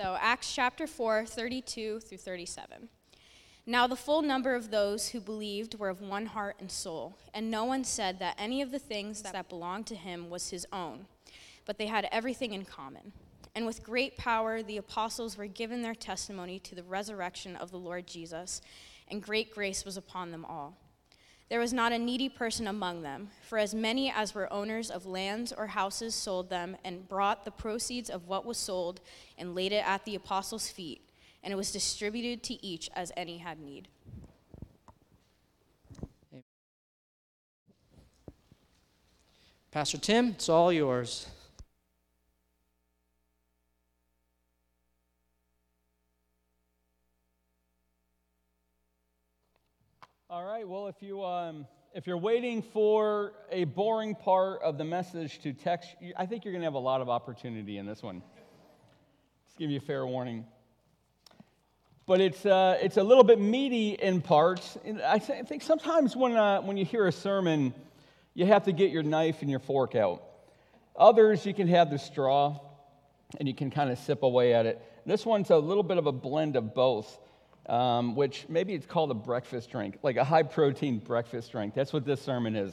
So, Acts chapter 4, 32 through 37. Now, the full number of those who believed were of one heart and soul, and no one said that any of the things that belonged to him was his own, but they had everything in common. And with great power, the apostles were given their testimony to the resurrection of the Lord Jesus, and great grace was upon them all. There was not a needy person among them, for as many as were owners of lands or houses sold them and brought the proceeds of what was sold and laid it at the apostles' feet, and it was distributed to each as any had need. Pastor Tim, it's all yours. All right. Well, if you um, if you're waiting for a boring part of the message to text, I think you're going to have a lot of opportunity in this one. Just give you a fair warning. But it's uh, it's a little bit meaty in parts. And I, th- I think sometimes when uh, when you hear a sermon, you have to get your knife and your fork out. Others, you can have the straw, and you can kind of sip away at it. This one's a little bit of a blend of both um, which maybe it's called a breakfast drink, like a high protein breakfast drink. That's what this sermon is.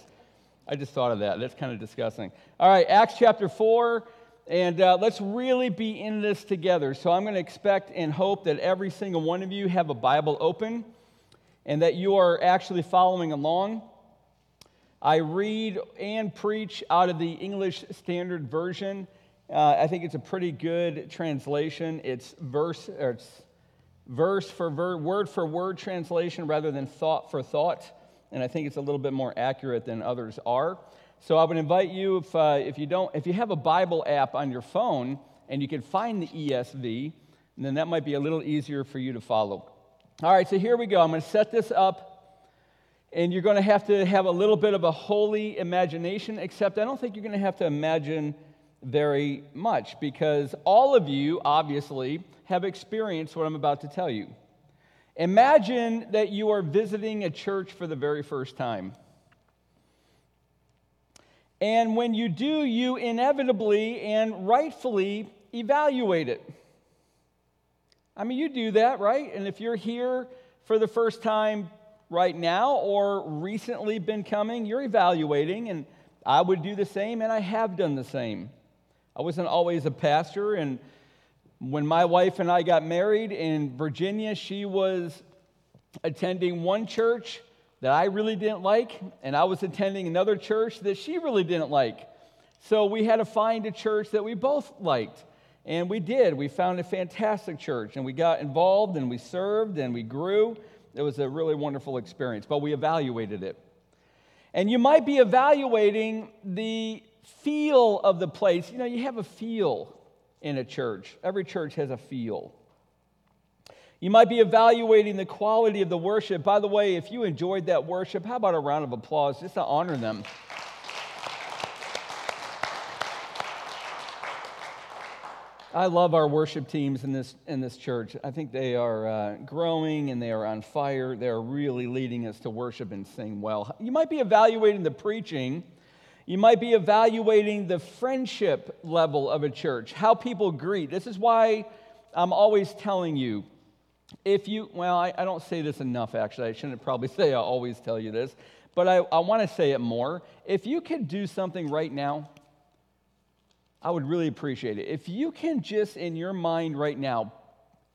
I just thought of that. That's kind of disgusting. All right, Acts chapter 4, and uh, let's really be in this together. So I'm going to expect and hope that every single one of you have a Bible open and that you are actually following along. I read and preach out of the English Standard Version. Uh, I think it's a pretty good translation. It's verse, or it's verse for ver- word for word translation rather than thought for thought. And I think it's a little bit more accurate than others are. So I would invite you, if, uh, if you don't, if you have a Bible app on your phone and you can find the ESV, then that might be a little easier for you to follow. All right, so here we go. I'm going to set this up, and you're going to have to have a little bit of a holy imagination, except I don't think you're going to have to imagine very much because all of you, obviously, have experienced what I'm about to tell you. Imagine that you are visiting a church for the very first time. And when you do, you inevitably and rightfully evaluate it. I mean, you do that, right? And if you're here for the first time right now or recently been coming, you're evaluating, and I would do the same, and I have done the same. I wasn't always a pastor, and when my wife and I got married in Virginia, she was attending one church that I really didn't like, and I was attending another church that she really didn't like. So we had to find a church that we both liked. And we did. We found a fantastic church, and we got involved, and we served, and we grew. It was a really wonderful experience, but we evaluated it. And you might be evaluating the feel of the place. You know, you have a feel in a church. Every church has a feel. You might be evaluating the quality of the worship. By the way, if you enjoyed that worship, how about a round of applause just to honor them? I love our worship teams in this, in this church. I think they are uh, growing and they are on fire. They're really leading us to worship and sing well. You might be evaluating the preaching you might be evaluating the friendship level of a church, how people greet. This is why I'm always telling you if you, well, I, I don't say this enough actually. I shouldn't probably say I always tell you this, but I, I want to say it more. If you could do something right now, I would really appreciate it. If you can just in your mind right now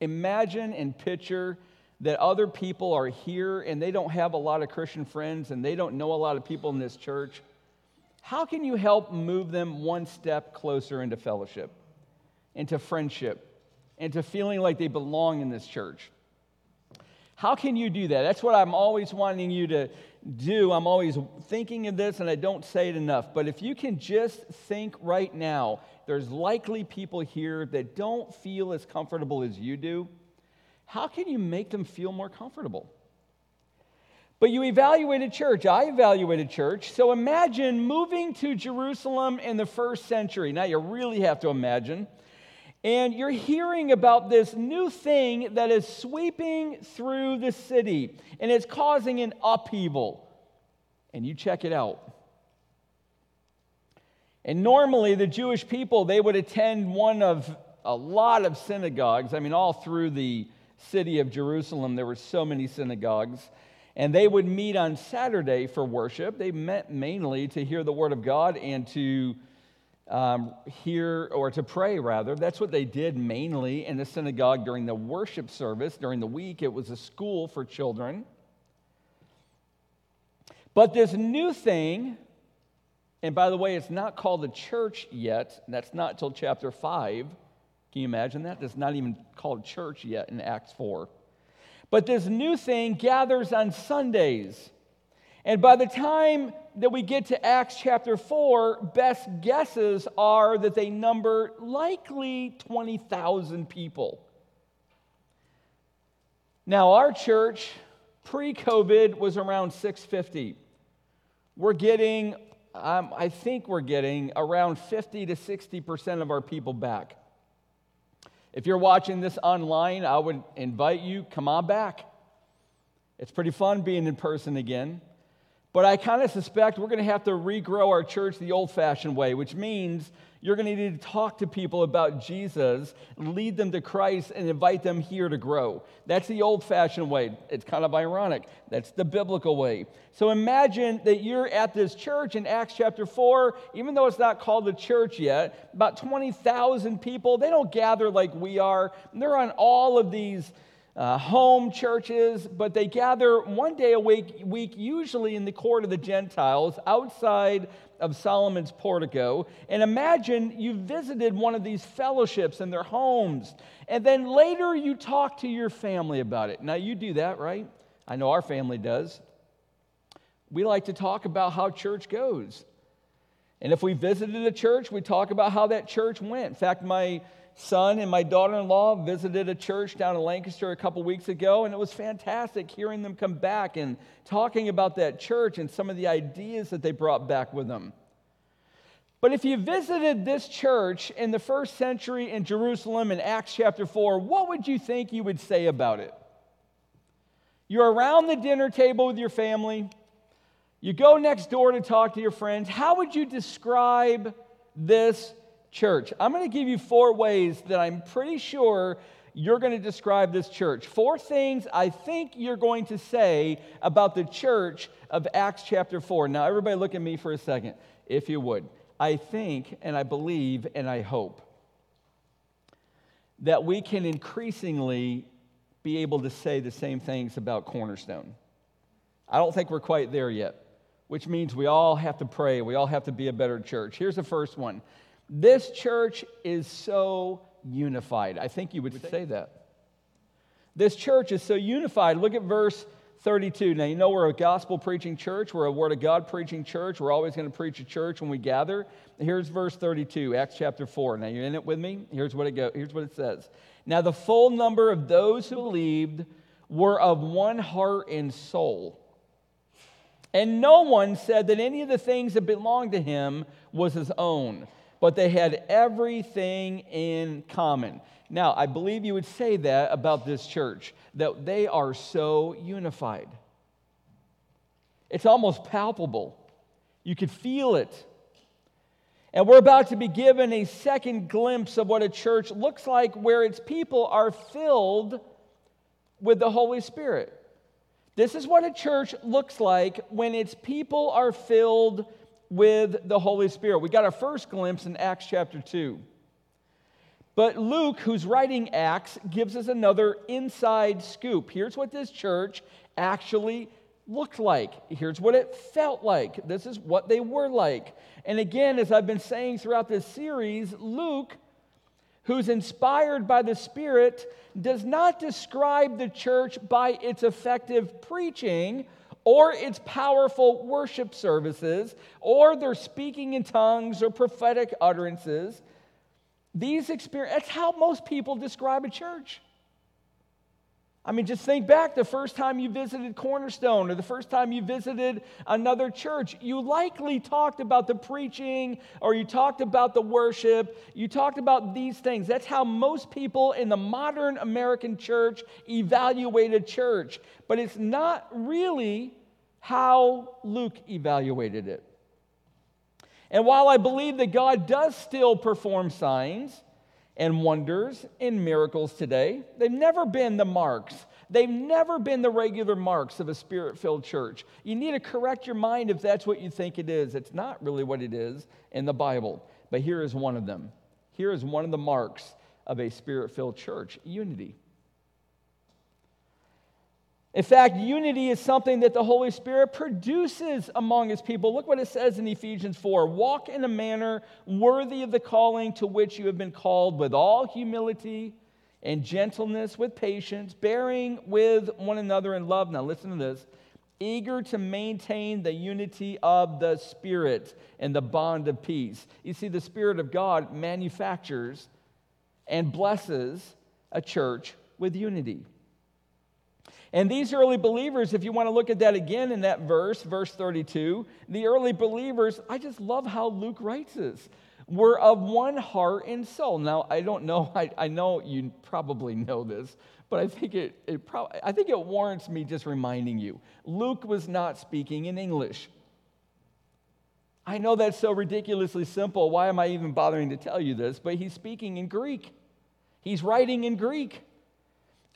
imagine and picture that other people are here and they don't have a lot of Christian friends and they don't know a lot of people in this church how can you help move them one step closer into fellowship, into friendship, into feeling like they belong in this church? How can you do that? That's what I'm always wanting you to do. I'm always thinking of this and I don't say it enough. But if you can just think right now, there's likely people here that don't feel as comfortable as you do. How can you make them feel more comfortable? But you evaluated church. I evaluated church. So imagine moving to Jerusalem in the first century. Now you really have to imagine. And you're hearing about this new thing that is sweeping through the city and it's causing an upheaval. And you check it out. And normally the Jewish people, they would attend one of a lot of synagogues. I mean, all through the city of Jerusalem, there were so many synagogues. And they would meet on Saturday for worship. They met mainly to hear the word of God and to um, hear, or to pray rather. That's what they did mainly in the synagogue during the worship service. During the week, it was a school for children. But this new thing, and by the way, it's not called a church yet. That's not till chapter 5. Can you imagine that? It's not even called church yet in Acts 4. But this new thing gathers on Sundays. And by the time that we get to Acts chapter 4, best guesses are that they number likely 20,000 people. Now, our church pre COVID was around 650. We're getting, um, I think we're getting around 50 to 60% of our people back. If you're watching this online, I would invite you, come on back. It's pretty fun being in person again. But I kind of suspect we're going to have to regrow our church the old fashioned way, which means you're going to need to talk to people about Jesus, lead them to Christ, and invite them here to grow. That's the old fashioned way. It's kind of ironic. That's the biblical way. So imagine that you're at this church in Acts chapter 4, even though it's not called a church yet, about 20,000 people. They don't gather like we are, they're on all of these uh, home churches, but they gather one day a week, week, usually in the court of the Gentiles, outside of Solomon's portico. And imagine you visited one of these fellowships in their homes, and then later you talk to your family about it. Now, you do that, right? I know our family does. We like to talk about how church goes. And if we visited a church, we talk about how that church went. In fact, my son and my daughter in law visited a church down in Lancaster a couple weeks ago, and it was fantastic hearing them come back and talking about that church and some of the ideas that they brought back with them. But if you visited this church in the first century in Jerusalem in Acts chapter 4, what would you think you would say about it? You're around the dinner table with your family. You go next door to talk to your friends. How would you describe this church. I'm going to give you four ways that I'm pretty sure you're going to describe this church. Four things I think you're going to say about the church of Acts chapter 4. Now, everybody, look at me for a second, if you would. I think and I believe and I hope that we can increasingly be able to say the same things about Cornerstone. I don't think we're quite there yet, which means we all have to pray. We all have to be a better church. Here's the first one this church is so unified. I think you would say that. This church is so unified. Look at verse 32. Now, you know we're a gospel preaching church, we're a word of God preaching church. We're always going to preach a church when we gather. Here's verse 32, Acts chapter 4. Now, you're in it with me? Here's what it, go, here's what it says. Now, the full number of those who believed were of one heart and soul. And no one said that any of the things that belonged to him was his own but they had everything in common. Now, I believe you would say that about this church, that they are so unified. It's almost palpable. You could feel it. And we're about to be given a second glimpse of what a church looks like where its people are filled with the Holy Spirit. This is what a church looks like when its people are filled with the Holy Spirit. We got our first glimpse in Acts chapter 2. But Luke, who's writing Acts, gives us another inside scoop. Here's what this church actually looked like. Here's what it felt like. This is what they were like. And again, as I've been saying throughout this series, Luke, who's inspired by the Spirit, does not describe the church by its effective preaching or its powerful worship services, or their speaking in tongues or prophetic utterances. These experiences, that's how most people describe a church. I mean, just think back the first time you visited Cornerstone or the first time you visited another church. You likely talked about the preaching or you talked about the worship. You talked about these things. That's how most people in the modern American church evaluate a church. But it's not really how Luke evaluated it. And while I believe that God does still perform signs, and wonders and miracles today. They've never been the marks. They've never been the regular marks of a spirit filled church. You need to correct your mind if that's what you think it is. It's not really what it is in the Bible. But here is one of them. Here is one of the marks of a spirit filled church unity. In fact, unity is something that the Holy Spirit produces among his people. Look what it says in Ephesians 4 Walk in a manner worthy of the calling to which you have been called, with all humility and gentleness, with patience, bearing with one another in love. Now, listen to this eager to maintain the unity of the Spirit and the bond of peace. You see, the Spirit of God manufactures and blesses a church with unity. And these early believers, if you want to look at that again in that verse, verse 32, the early believers, I just love how Luke writes this, were of one heart and soul. Now, I don't know, I, I know you probably know this, but I think it, it pro- I think it warrants me just reminding you. Luke was not speaking in English. I know that's so ridiculously simple. Why am I even bothering to tell you this? But he's speaking in Greek. He's writing in Greek.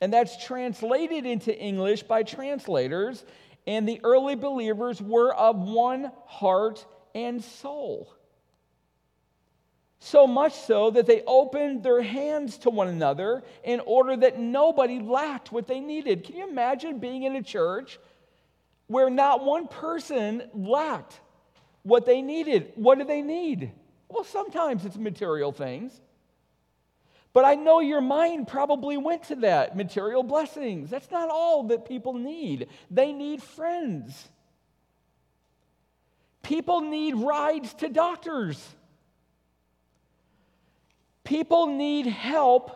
And that's translated into English by translators. And the early believers were of one heart and soul. So much so that they opened their hands to one another in order that nobody lacked what they needed. Can you imagine being in a church where not one person lacked what they needed? What do they need? Well, sometimes it's material things. But I know your mind probably went to that material blessings. That's not all that people need. They need friends. People need rides to doctors. People need help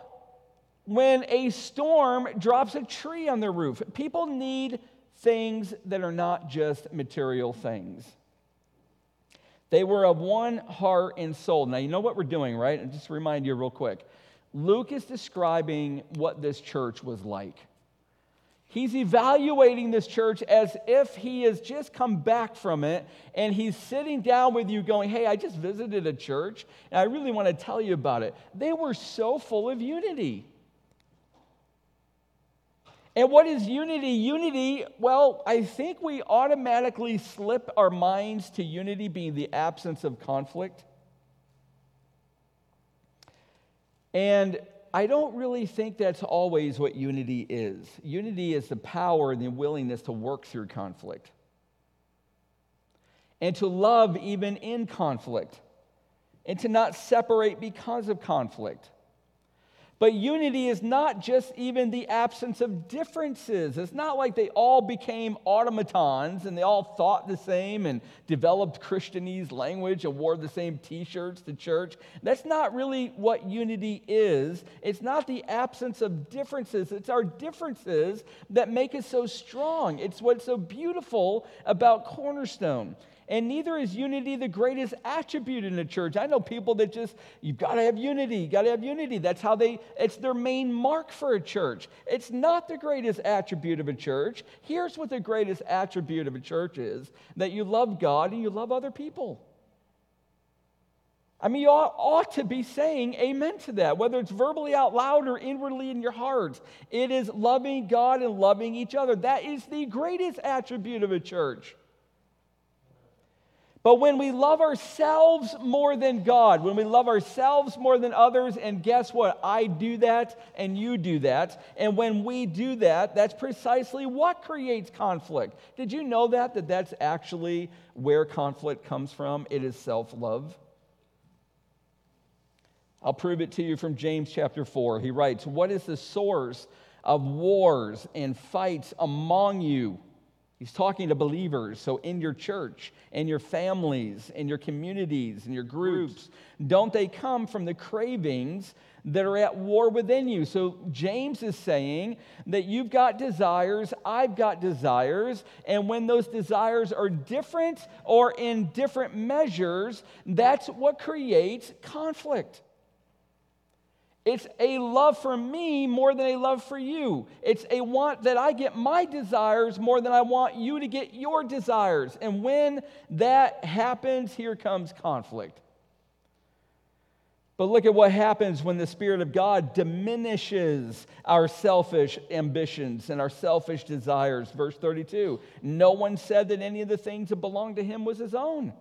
when a storm drops a tree on their roof. People need things that are not just material things. They were of one heart and soul. Now, you know what we're doing, right? And just remind you real quick. Luke is describing what this church was like. He's evaluating this church as if he has just come back from it and he's sitting down with you going, Hey, I just visited a church and I really want to tell you about it. They were so full of unity. And what is unity? Unity, well, I think we automatically slip our minds to unity being the absence of conflict. And I don't really think that's always what unity is. Unity is the power and the willingness to work through conflict and to love even in conflict and to not separate because of conflict. But unity is not just even the absence of differences. It's not like they all became automatons and they all thought the same and developed Christianese language and wore the same t shirts to church. That's not really what unity is. It's not the absence of differences, it's our differences that make us so strong. It's what's so beautiful about Cornerstone and neither is unity the greatest attribute in a church. I know people that just, you've got to have unity, you got to have unity. That's how they, it's their main mark for a church. It's not the greatest attribute of a church. Here's what the greatest attribute of a church is that you love God and you love other people. I mean, you ought, ought, to be saying amen to that, whether it's verbally out loud or inwardly in your heart. It is loving God and loving each other. That is the greatest attribute of a church. But when we love ourselves more than God, when we love ourselves more than others, and guess what? I do that and you do that. And when we do that, that's precisely what creates conflict. Did you know that? That that's actually where conflict comes from? It is self love. I'll prove it to you from James chapter 4. He writes, What is the source of wars and fights among you? He's talking to believers. So, in your church, in your families, in your communities, in your groups, don't they come from the cravings that are at war within you? So, James is saying that you've got desires, I've got desires, and when those desires are different or in different measures, that's what creates conflict. It's a love for me more than a love for you. It's a want that I get my desires more than I want you to get your desires. And when that happens, here comes conflict. But look at what happens when the Spirit of God diminishes our selfish ambitions and our selfish desires. Verse 32 No one said that any of the things that belonged to him was his own.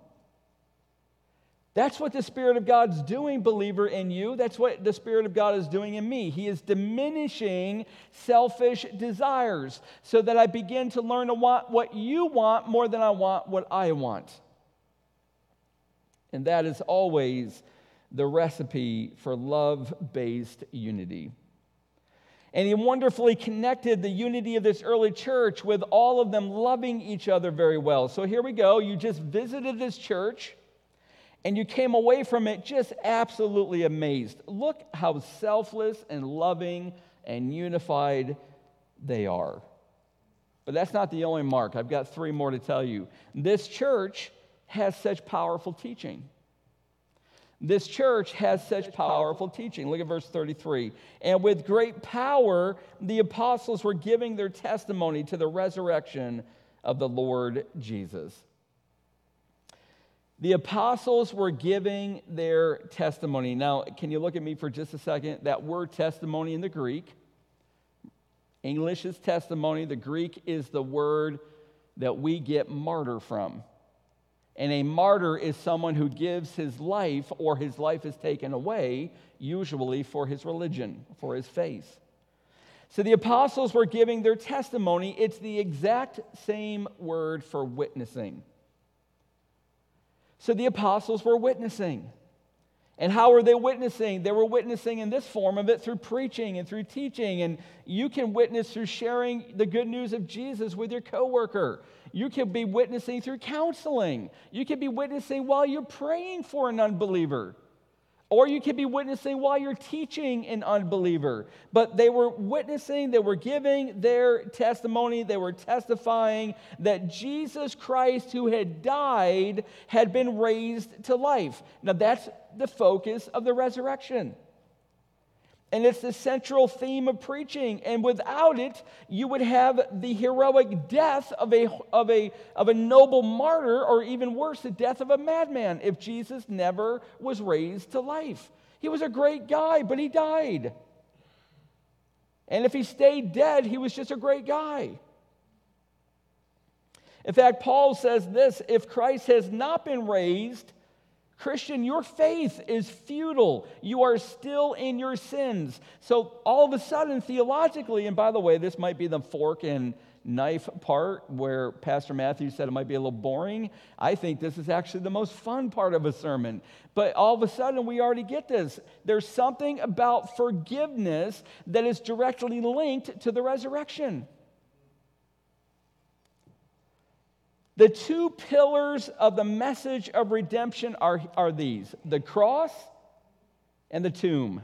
That's what the Spirit of God's doing, believer, in you. That's what the Spirit of God is doing in me. He is diminishing selfish desires so that I begin to learn to want what you want more than I want what I want. And that is always the recipe for love based unity. And he wonderfully connected the unity of this early church with all of them loving each other very well. So here we go. You just visited this church and you came away from it just absolutely amazed. Look how selfless and loving and unified they are. But that's not the only mark. I've got three more to tell you. This church has such powerful teaching. This church has such powerful teaching. Look at verse 33. And with great power, the apostles were giving their testimony to the resurrection of the Lord Jesus. The apostles were giving their testimony. Now, can you look at me for just a second? That word testimony in the Greek, English is testimony, the Greek is the word that we get martyr from. And a martyr is someone who gives his life or his life is taken away, usually for his religion, for his faith. So the apostles were giving their testimony. It's the exact same word for witnessing. So the apostles were witnessing. And how were they witnessing? They were witnessing in this form of it through preaching and through teaching. And you can witness through sharing the good news of Jesus with your coworker. You can be witnessing through counseling. You can be witnessing while you're praying for an unbeliever. Or you could be witnessing while you're teaching an unbeliever. But they were witnessing, they were giving their testimony, they were testifying that Jesus Christ, who had died, had been raised to life. Now, that's the focus of the resurrection. And it's the central theme of preaching. And without it, you would have the heroic death of a, of, a, of a noble martyr, or even worse, the death of a madman, if Jesus never was raised to life. He was a great guy, but he died. And if he stayed dead, he was just a great guy. In fact, Paul says this if Christ has not been raised, Christian, your faith is futile. You are still in your sins. So, all of a sudden, theologically, and by the way, this might be the fork and knife part where Pastor Matthew said it might be a little boring. I think this is actually the most fun part of a sermon. But all of a sudden, we already get this. There's something about forgiveness that is directly linked to the resurrection. The two pillars of the message of redemption are, are these the cross and the tomb.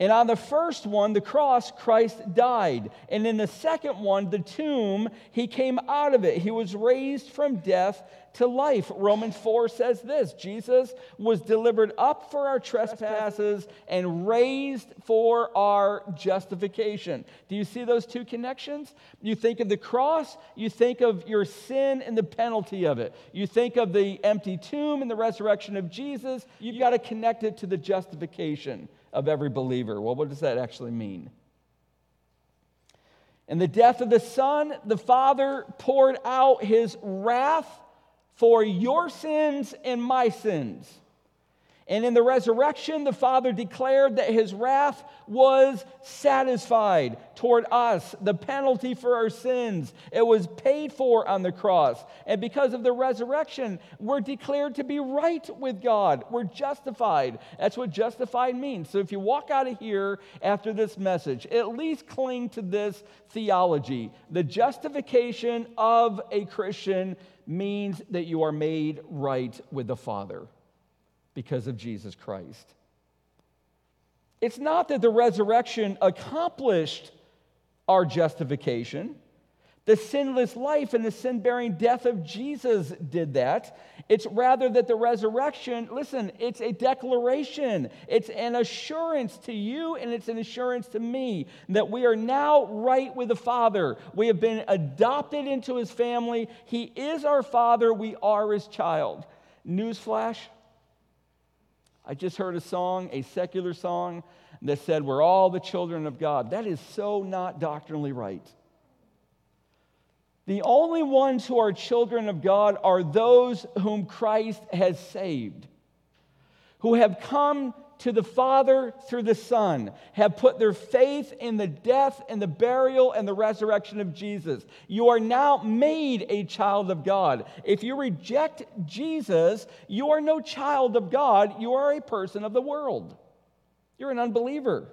And on the first one, the cross, Christ died. And in the second one, the tomb, he came out of it. He was raised from death to life. Romans 4 says this Jesus was delivered up for our trespasses and raised for our justification. Do you see those two connections? You think of the cross, you think of your sin and the penalty of it. You think of the empty tomb and the resurrection of Jesus. You've got to connect it to the justification of every believer. Well, what does that actually mean? In the death of the Son, the Father poured out his wrath for your sins and my sins. And in the resurrection, the Father declared that his wrath was satisfied toward us, the penalty for our sins. It was paid for on the cross. And because of the resurrection, we're declared to be right with God. We're justified. That's what justified means. So if you walk out of here after this message, at least cling to this theology. The justification of a Christian means that you are made right with the Father because of Jesus Christ. It's not that the resurrection accomplished our justification. The sinless life and the sin bearing death of Jesus did that. It's rather that the resurrection, listen, it's a declaration, it's an assurance to you, and it's an assurance to me that we are now right with the Father. We have been adopted into his family. He is our Father, we are his child. Newsflash I just heard a song, a secular song, that said, We're all the children of God. That is so not doctrinally right. The only ones who are children of God are those whom Christ has saved, who have come to the Father through the Son, have put their faith in the death and the burial and the resurrection of Jesus. You are now made a child of God. If you reject Jesus, you are no child of God, you are a person of the world. You're an unbeliever.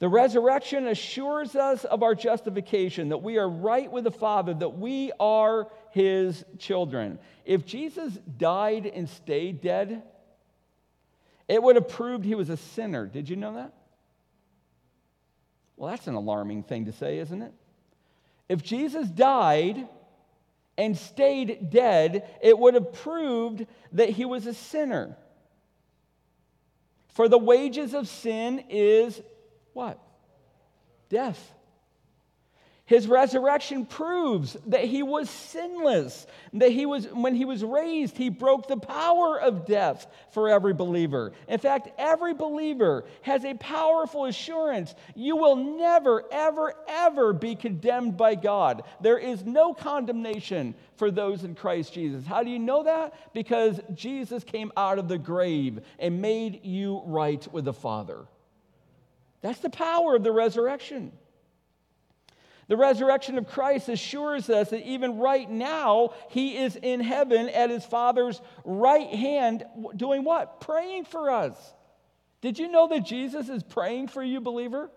The resurrection assures us of our justification, that we are right with the Father, that we are his children. If Jesus died and stayed dead, it would have proved he was a sinner. Did you know that? Well, that's an alarming thing to say, isn't it? If Jesus died and stayed dead, it would have proved that he was a sinner. For the wages of sin is what? Death. His resurrection proves that he was sinless, that he was when he was raised, he broke the power of death for every believer. In fact, every believer has a powerful assurance you will never ever ever be condemned by God. There is no condemnation for those in Christ Jesus. How do you know that? Because Jesus came out of the grave and made you right with the Father. That's the power of the resurrection. The resurrection of Christ assures us that even right now, he is in heaven at his Father's right hand, doing what? Praying for us. Did you know that Jesus is praying for you, believer?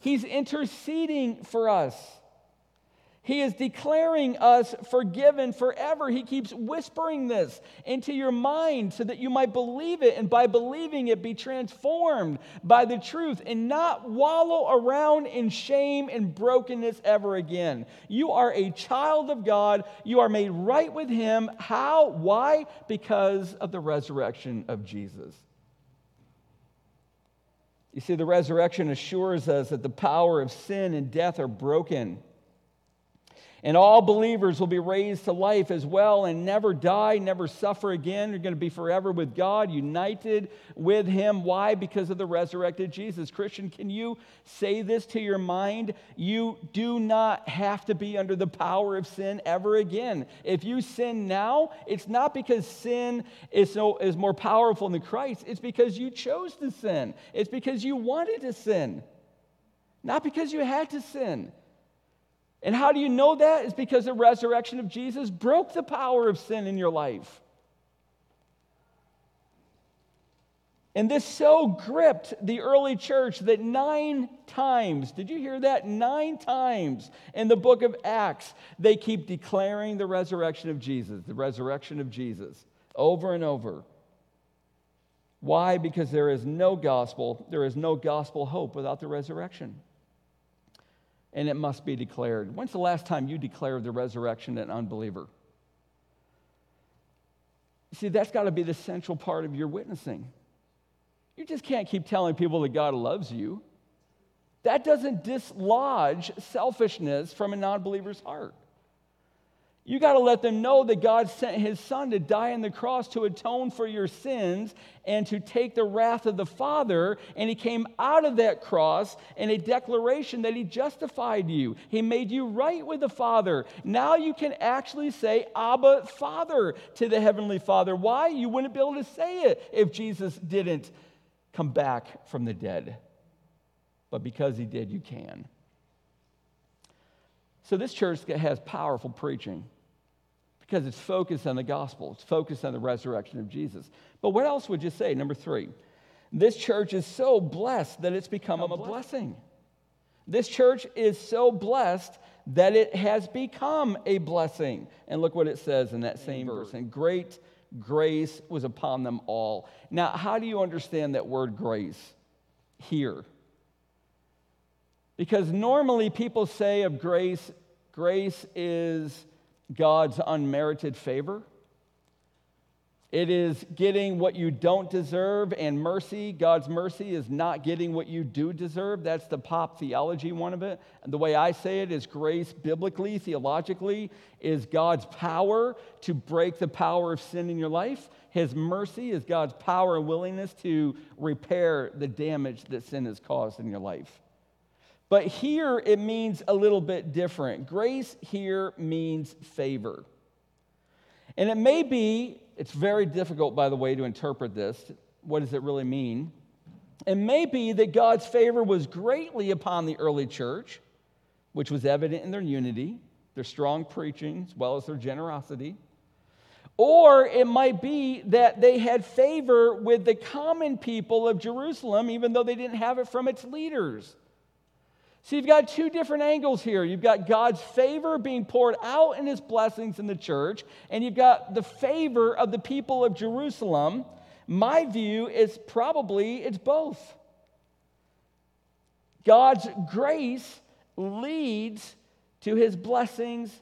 He's interceding for us. He is declaring us forgiven forever. He keeps whispering this into your mind so that you might believe it, and by believing it, be transformed by the truth and not wallow around in shame and brokenness ever again. You are a child of God. You are made right with Him. How? Why? Because of the resurrection of Jesus. You see, the resurrection assures us that the power of sin and death are broken and all believers will be raised to life as well and never die, never suffer again. You're going to be forever with God, united with Him. Why? Because of the resurrected Jesus. Christian, can you say this to your mind? You do not have to be under the power of sin ever again. If you sin now, it's not because sin is, so, is more powerful than Christ, it's because you chose to sin, it's because you wanted to sin, not because you had to sin. And how do you know that? Is because the resurrection of Jesus broke the power of sin in your life. And this so gripped the early church that nine times, did you hear that? Nine times in the book of Acts, they keep declaring the resurrection of Jesus, the resurrection of Jesus, over and over. Why? Because there is no gospel, there is no gospel hope without the resurrection and it must be declared. When's the last time you declared the resurrection an unbeliever? See, that's got to be the central part of your witnessing. You just can't keep telling people that God loves you. That doesn't dislodge selfishness from a non believer's heart. You got to let them know that God sent his son to die on the cross to atone for your sins and to take the wrath of the Father. And he came out of that cross in a declaration that he justified you. He made you right with the Father. Now you can actually say, Abba, Father, to the Heavenly Father. Why? You wouldn't be able to say it if Jesus didn't come back from the dead. But because he did, you can. So this church has powerful preaching because it's focused on the gospel, it's focused on the resurrection of Jesus. But what else would you say? Number three, this church is so blessed that it's become a blessing. This church is so blessed that it has become a blessing. And look what it says in that same verse. And great grace was upon them all. Now, how do you understand that word grace here? Because normally people say of grace, grace is God's unmerited favor. It is getting what you don't deserve, and mercy, God's mercy, is not getting what you do deserve. That's the pop theology one of it. And the way I say it is grace, biblically, theologically, is God's power to break the power of sin in your life. His mercy is God's power and willingness to repair the damage that sin has caused in your life. But here it means a little bit different. Grace here means favor. And it may be it's very difficult, by the way, to interpret this. What does it really mean? It may be that God's favor was greatly upon the early church, which was evident in their unity, their strong preaching, as well as their generosity. Or it might be that they had favor with the common people of Jerusalem, even though they didn't have it from its leaders. So you've got two different angles here. You've got God's favor being poured out in his blessings in the church, and you've got the favor of the people of Jerusalem. My view is probably it's both. God's grace leads to his blessings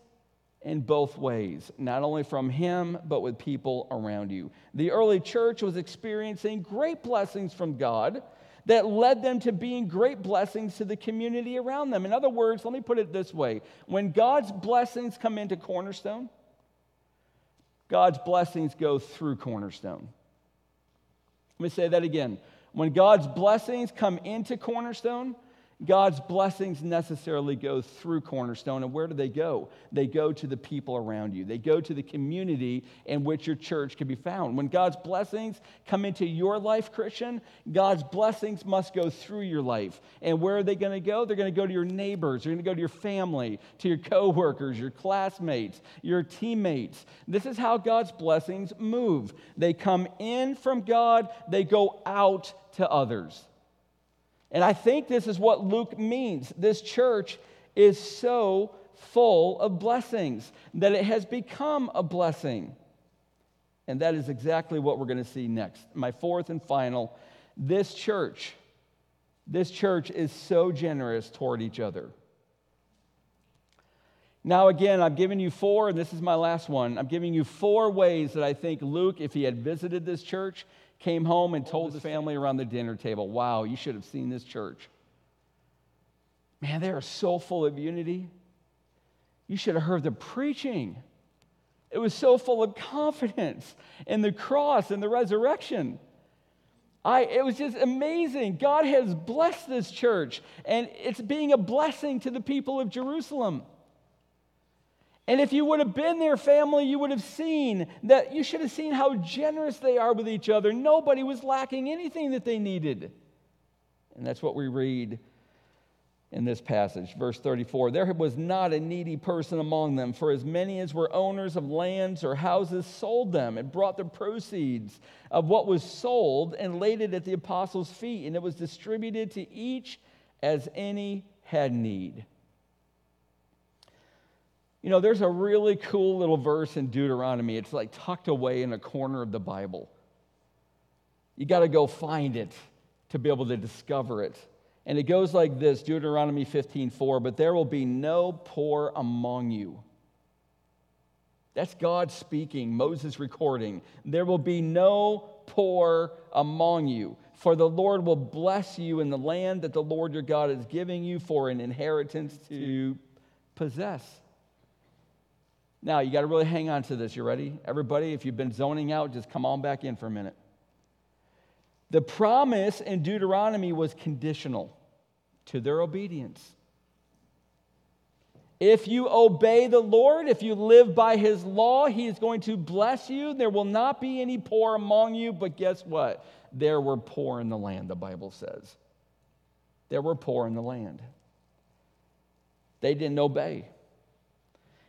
in both ways, not only from him, but with people around you. The early church was experiencing great blessings from God that led them to being great blessings to the community around them. In other words, let me put it this way when God's blessings come into Cornerstone, God's blessings go through Cornerstone. Let me say that again. When God's blessings come into Cornerstone, God's blessings necessarily go through Cornerstone. And where do they go? They go to the people around you, they go to the community in which your church can be found. When God's blessings come into your life, Christian, God's blessings must go through your life. And where are they going to go? They're going to go to your neighbors, they're going to go to your family, to your coworkers, your classmates, your teammates. This is how God's blessings move. They come in from God, they go out to others. And I think this is what Luke means. This church is so full of blessings that it has become a blessing. And that is exactly what we're going to see next. My fourth and final this church, this church is so generous toward each other. Now, again, I've given you four, and this is my last one. I'm giving you four ways that I think Luke, if he had visited this church, came home and told his family around the dinner table, Wow, you should have seen this church. Man, they are so full of unity. You should have heard the preaching. It was so full of confidence in the cross and the resurrection. I, it was just amazing. God has blessed this church, and it's being a blessing to the people of Jerusalem. And if you would have been their family, you would have seen that you should have seen how generous they are with each other. Nobody was lacking anything that they needed. And that's what we read in this passage. Verse 34 There was not a needy person among them, for as many as were owners of lands or houses sold them and brought the proceeds of what was sold and laid it at the apostles' feet, and it was distributed to each as any had need. You know, there's a really cool little verse in Deuteronomy. It's like tucked away in a corner of the Bible. You got to go find it to be able to discover it. And it goes like this Deuteronomy 15:4, but there will be no poor among you. That's God speaking, Moses recording. There will be no poor among you, for the Lord will bless you in the land that the Lord your God is giving you for an inheritance to possess. Now, you got to really hang on to this. You ready? Everybody, if you've been zoning out, just come on back in for a minute. The promise in Deuteronomy was conditional to their obedience. If you obey the Lord, if you live by his law, he is going to bless you. There will not be any poor among you, but guess what? There were poor in the land, the Bible says. There were poor in the land. They didn't obey.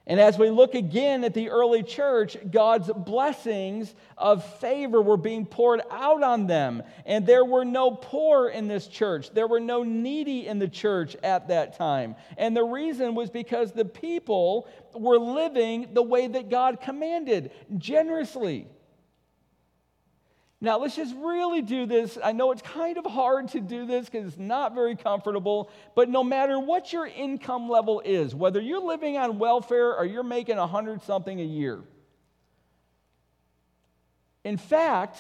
And as we look again at the early church, God's blessings of favor were being poured out on them. And there were no poor in this church, there were no needy in the church at that time. And the reason was because the people were living the way that God commanded generously. Now, let's just really do this. I know it's kind of hard to do this because it's not very comfortable, but no matter what your income level is, whether you're living on welfare or you're making a hundred something a year, In fact,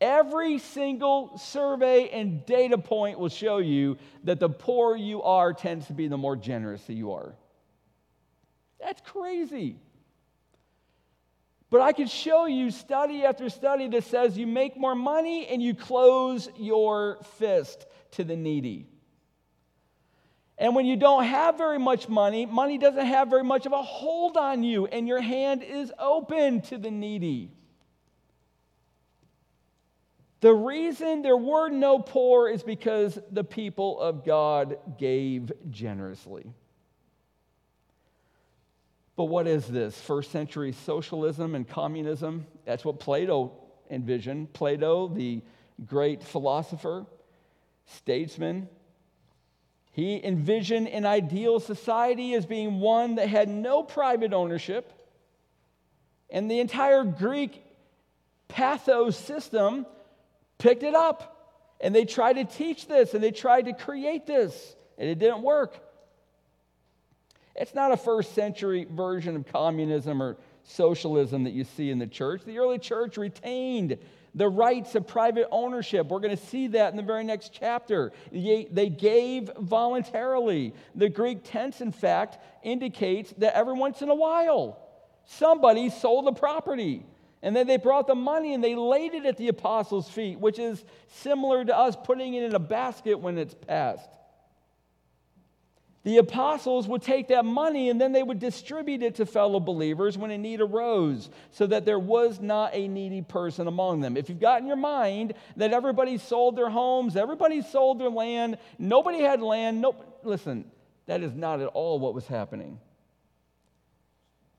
every single survey and data point will show you that the poorer you are tends to be the more generous that you are. That's crazy. But I could show you study after study that says you make more money and you close your fist to the needy. And when you don't have very much money, money doesn't have very much of a hold on you, and your hand is open to the needy. The reason there were no poor is because the people of God gave generously. But what is this? First century socialism and communism? That's what Plato envisioned. Plato, the great philosopher, statesman, he envisioned an ideal society as being one that had no private ownership. And the entire Greek pathos system picked it up. And they tried to teach this and they tried to create this, and it didn't work. It's not a first century version of communism or socialism that you see in the church. The early church retained the rights of private ownership. We're going to see that in the very next chapter. They gave voluntarily. The Greek tense, in fact, indicates that every once in a while, somebody sold the property. And then they brought the money and they laid it at the apostles' feet, which is similar to us putting it in a basket when it's passed the apostles would take that money and then they would distribute it to fellow believers when a need arose so that there was not a needy person among them. If you've got in your mind that everybody sold their homes, everybody sold their land, nobody had land, nope, listen, that is not at all what was happening.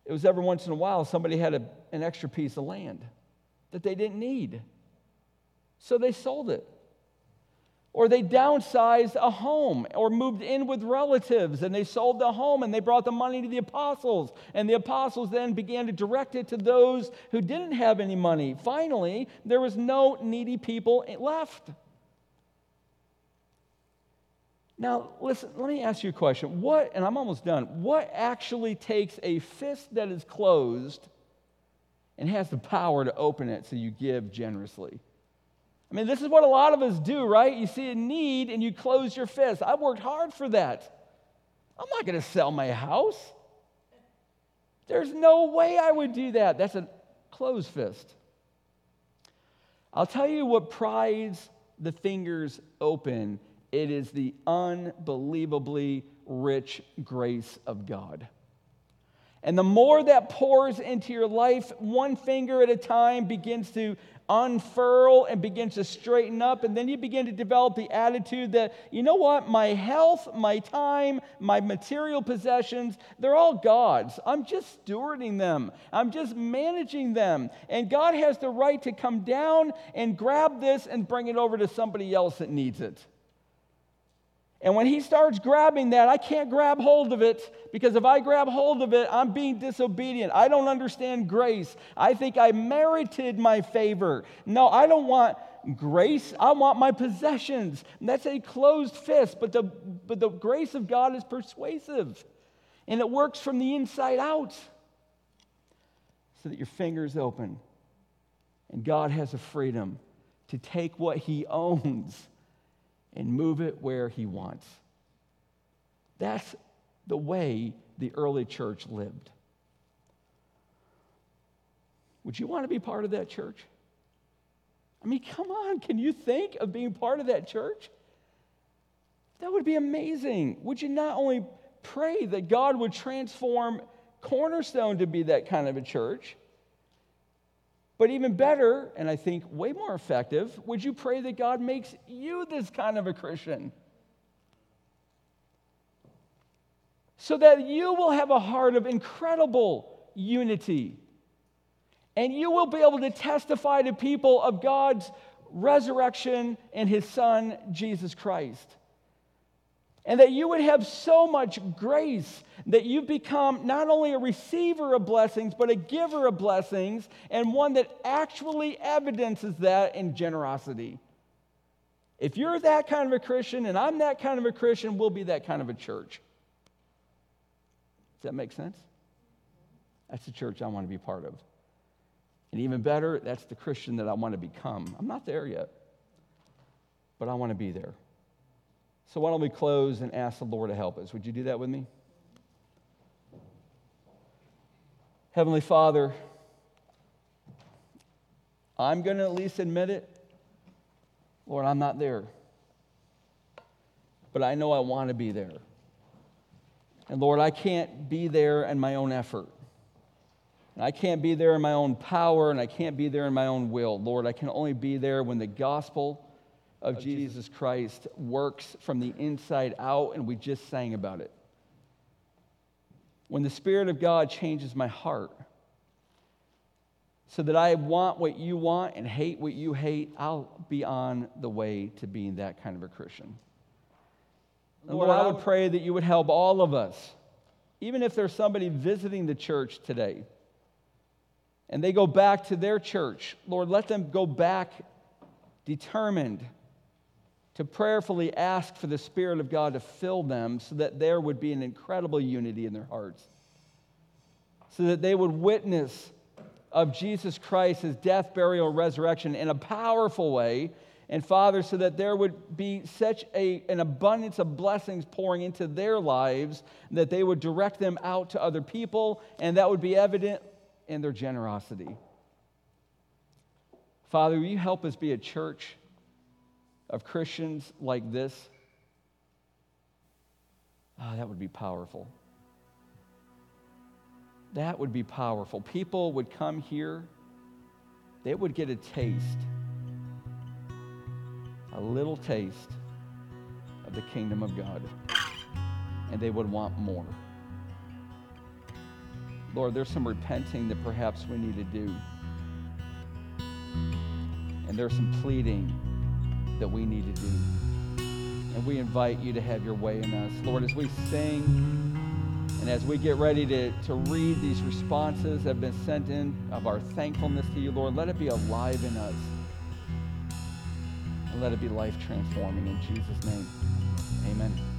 It was every once in a while somebody had a, an extra piece of land that they didn't need. So they sold it. Or they downsized a home or moved in with relatives and they sold the home and they brought the money to the apostles. And the apostles then began to direct it to those who didn't have any money. Finally, there was no needy people left. Now, listen, let me ask you a question. What, and I'm almost done, what actually takes a fist that is closed and has the power to open it so you give generously? I mean, this is what a lot of us do, right? You see a need and you close your fist. I've worked hard for that. I'm not going to sell my house. There's no way I would do that. That's a closed fist. I'll tell you what prides the fingers open it is the unbelievably rich grace of God. And the more that pours into your life, one finger at a time begins to unfurl and begins to straighten up. And then you begin to develop the attitude that, you know what, my health, my time, my material possessions, they're all God's. I'm just stewarding them, I'm just managing them. And God has the right to come down and grab this and bring it over to somebody else that needs it. And when he starts grabbing that, I can't grab hold of it because if I grab hold of it, I'm being disobedient. I don't understand grace. I think I merited my favor. No, I don't want grace. I want my possessions. And that's a closed fist, but the, but the grace of God is persuasive and it works from the inside out so that your fingers open and God has a freedom to take what he owns and move it where he wants. That's the way the early church lived. Would you want to be part of that church? I mean, come on, can you think of being part of that church? That would be amazing. Would you not only pray that God would transform Cornerstone to be that kind of a church, but even better, and I think way more effective, would you pray that God makes you this kind of a Christian? So that you will have a heart of incredible unity. And you will be able to testify to people of God's resurrection and his son, Jesus Christ. And that you would have so much grace that you become not only a receiver of blessings, but a giver of blessings, and one that actually evidences that in generosity. If you're that kind of a Christian and I'm that kind of a Christian, we'll be that kind of a church. Does that make sense? That's the church I want to be part of. And even better, that's the Christian that I want to become. I'm not there yet, but I want to be there. So why don't we close and ask the Lord to help us? Would you do that with me? Heavenly Father, I'm going to at least admit it. Lord, I'm not there. But I know I want to be there. And Lord, I can't be there in my own effort. And I can't be there in my own power, and I can't be there in my own will. Lord, I can only be there when the gospel of, Jesus Christ works from the inside out, and we just sang about it. When the Spirit of God changes my heart so that I want what you want and hate what you hate, I'll be on the way to being that kind of a Christian. Lord, Lord, I would pray that you would help all of us, even if there's somebody visiting the church today and they go back to their church. Lord, let them go back determined to prayerfully ask for the Spirit of God to fill them so that there would be an incredible unity in their hearts, so that they would witness of Jesus Christ, his death, burial, resurrection in a powerful way. And Father, so that there would be such a, an abundance of blessings pouring into their lives that they would direct them out to other people, and that would be evident in their generosity. Father, will you help us be a church of Christians like this? Oh, that would be powerful. That would be powerful. People would come here, they would get a taste, a little taste of the kingdom of God, and they would want more. Lord, there's some repenting that perhaps we need to do. And there's some pleading that we need to do. And we invite you to have your way in us. Lord, as we sing and as we get ready to, to read these responses that have been sent in of our thankfulness to you, Lord, let it be alive in us. And let it be life transforming in Jesus' name. Amen.